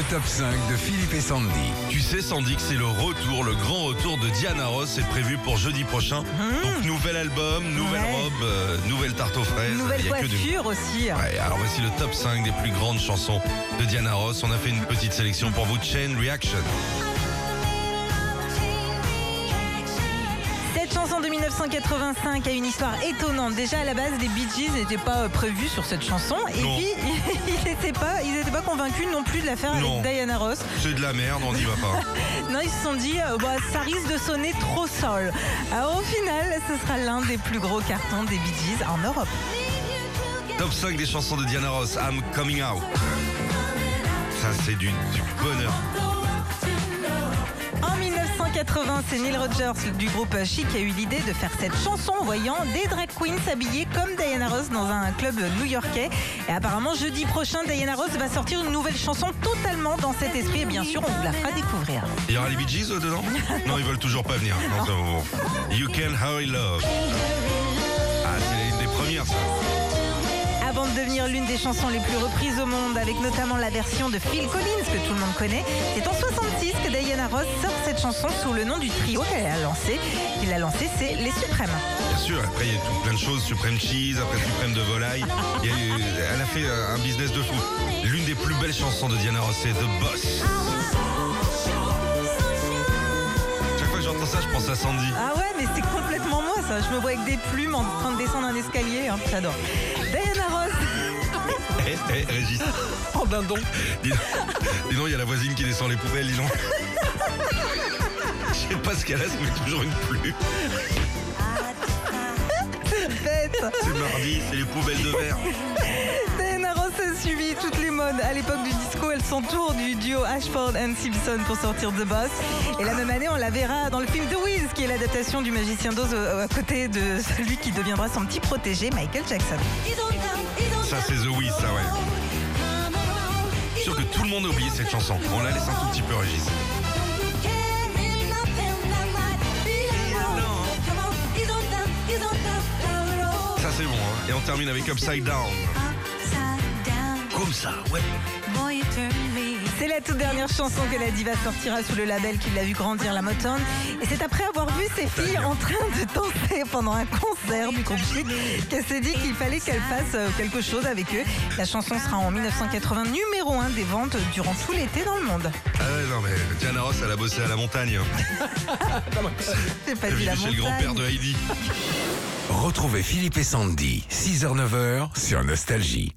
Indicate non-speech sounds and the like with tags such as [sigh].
Le top 5 de Philippe et Sandy. Tu sais, Sandy, que c'est le retour, le grand retour de Diana Ross. C'est prévu pour jeudi prochain. Donc, nouvel album, nouvelle Ouais. robe, euh, nouvelle tarte aux fraises. Nouvelle du- coiffure aussi. Ouais, alors voici le top 5 des plus grandes chansons de Diana Ross. On a fait une petite sélection pour vous. Chain Reaction. Cette chanson de 1985 a une histoire étonnante. Déjà à la base, les Bee Gees n'étaient pas euh, prévus sur cette chanson. Et Non. puis, n'étaient pas, ils étaient pas convaincus non plus de la faire Non. avec Diana Ross. C'est de la merde, on n'y va pas. [laughs] Non, ils se sont dit, euh, bah, ça risque de sonner trop sol. Alors au final, ce sera l'un des plus gros cartons des Bee Gees en Europe. top 5 des chansons de Diana Ross. I'm coming out. Ça, c'est du, du bonheur. En 1980, c'est Neil Rogers du groupe Chic qui a eu l'idée de faire cette chanson en voyant des drag queens s'habiller comme Diana Ross dans un club new-yorkais. Et apparemment, jeudi prochain, Diana Ross va sortir une nouvelle chanson totalement dans cet esprit. Et bien sûr, on vous la fera découvrir. Il y aura les Bee Gees euh, dedans? Non, ils veulent toujours pas venir. You Can Hurry Love. Ah, c'est des premières, ça. Avant de devenir l'une des chansons les plus reprises au monde, avec notamment la version de Phil Collins que tout le monde connaît, c'est en 66 que Diana Ross sort cette chanson sous le nom du trio qu'elle a lancé. Qu'il a lancé, c'est Les Suprêmes. Bien sûr, après il y a tout plein de choses, Supreme Cheese, après Suprême de volaille. Il y a eu- elle a fait euh, un business de fou. L'une des plus belles chansons de Diana Ross, c'est The Boss. Chaque fois que j'entends ça, je pense à Sandy. Ah ouais, mais c'est complètement moi ça. Je me vois avec des plumes en train de descendre un escalier. hein. J'adore. Eh, eh, Régis. Oh, dindon. Dis, dis donc, il y a la voisine qui descend les poubelles, dis donc. Je sais pas ce qu'elle a, ça met toujours une plume. Bête. C'est mardi, c'est les poubelles de verre. À l'époque du disco, elle s'entoure du duo Ashford and Simpson pour sortir The Boss. Et la même année, on la verra dans le film The Wiz, qui est l'adaptation du Magicien d'Oz euh, à côté de celui qui deviendra son petit protégé, Michael Jackson. Ça, c'est The Wiz, ça, ouais. Sûr que tout le monde a oublié cette chanson. On la laisse un tout petit peu, Régis. Ça, c'est bon, hein. Et on termine avec Upside Down. Comme ça, ouais. C'est la toute dernière chanson que la diva sortira sous le label qui l'a vu grandir la Motown. Et c'est après avoir vu ses filles en train de danser pendant un concert du groupe Chic qu'elle s'est dit qu'il fallait qu'elle fasse euh, quelque chose avec eux. La chanson sera en 1980 numéro 1 des ventes durant tout l'été dans le monde. Ah ouais, non, mais Diana Ross, elle a bossé à la montagne. [laughs] J'ai pas dit la chez le grand-père de montagne. Heidi. Retrouvez Philippe et Sandy, 6h-9h sur Nostalgie.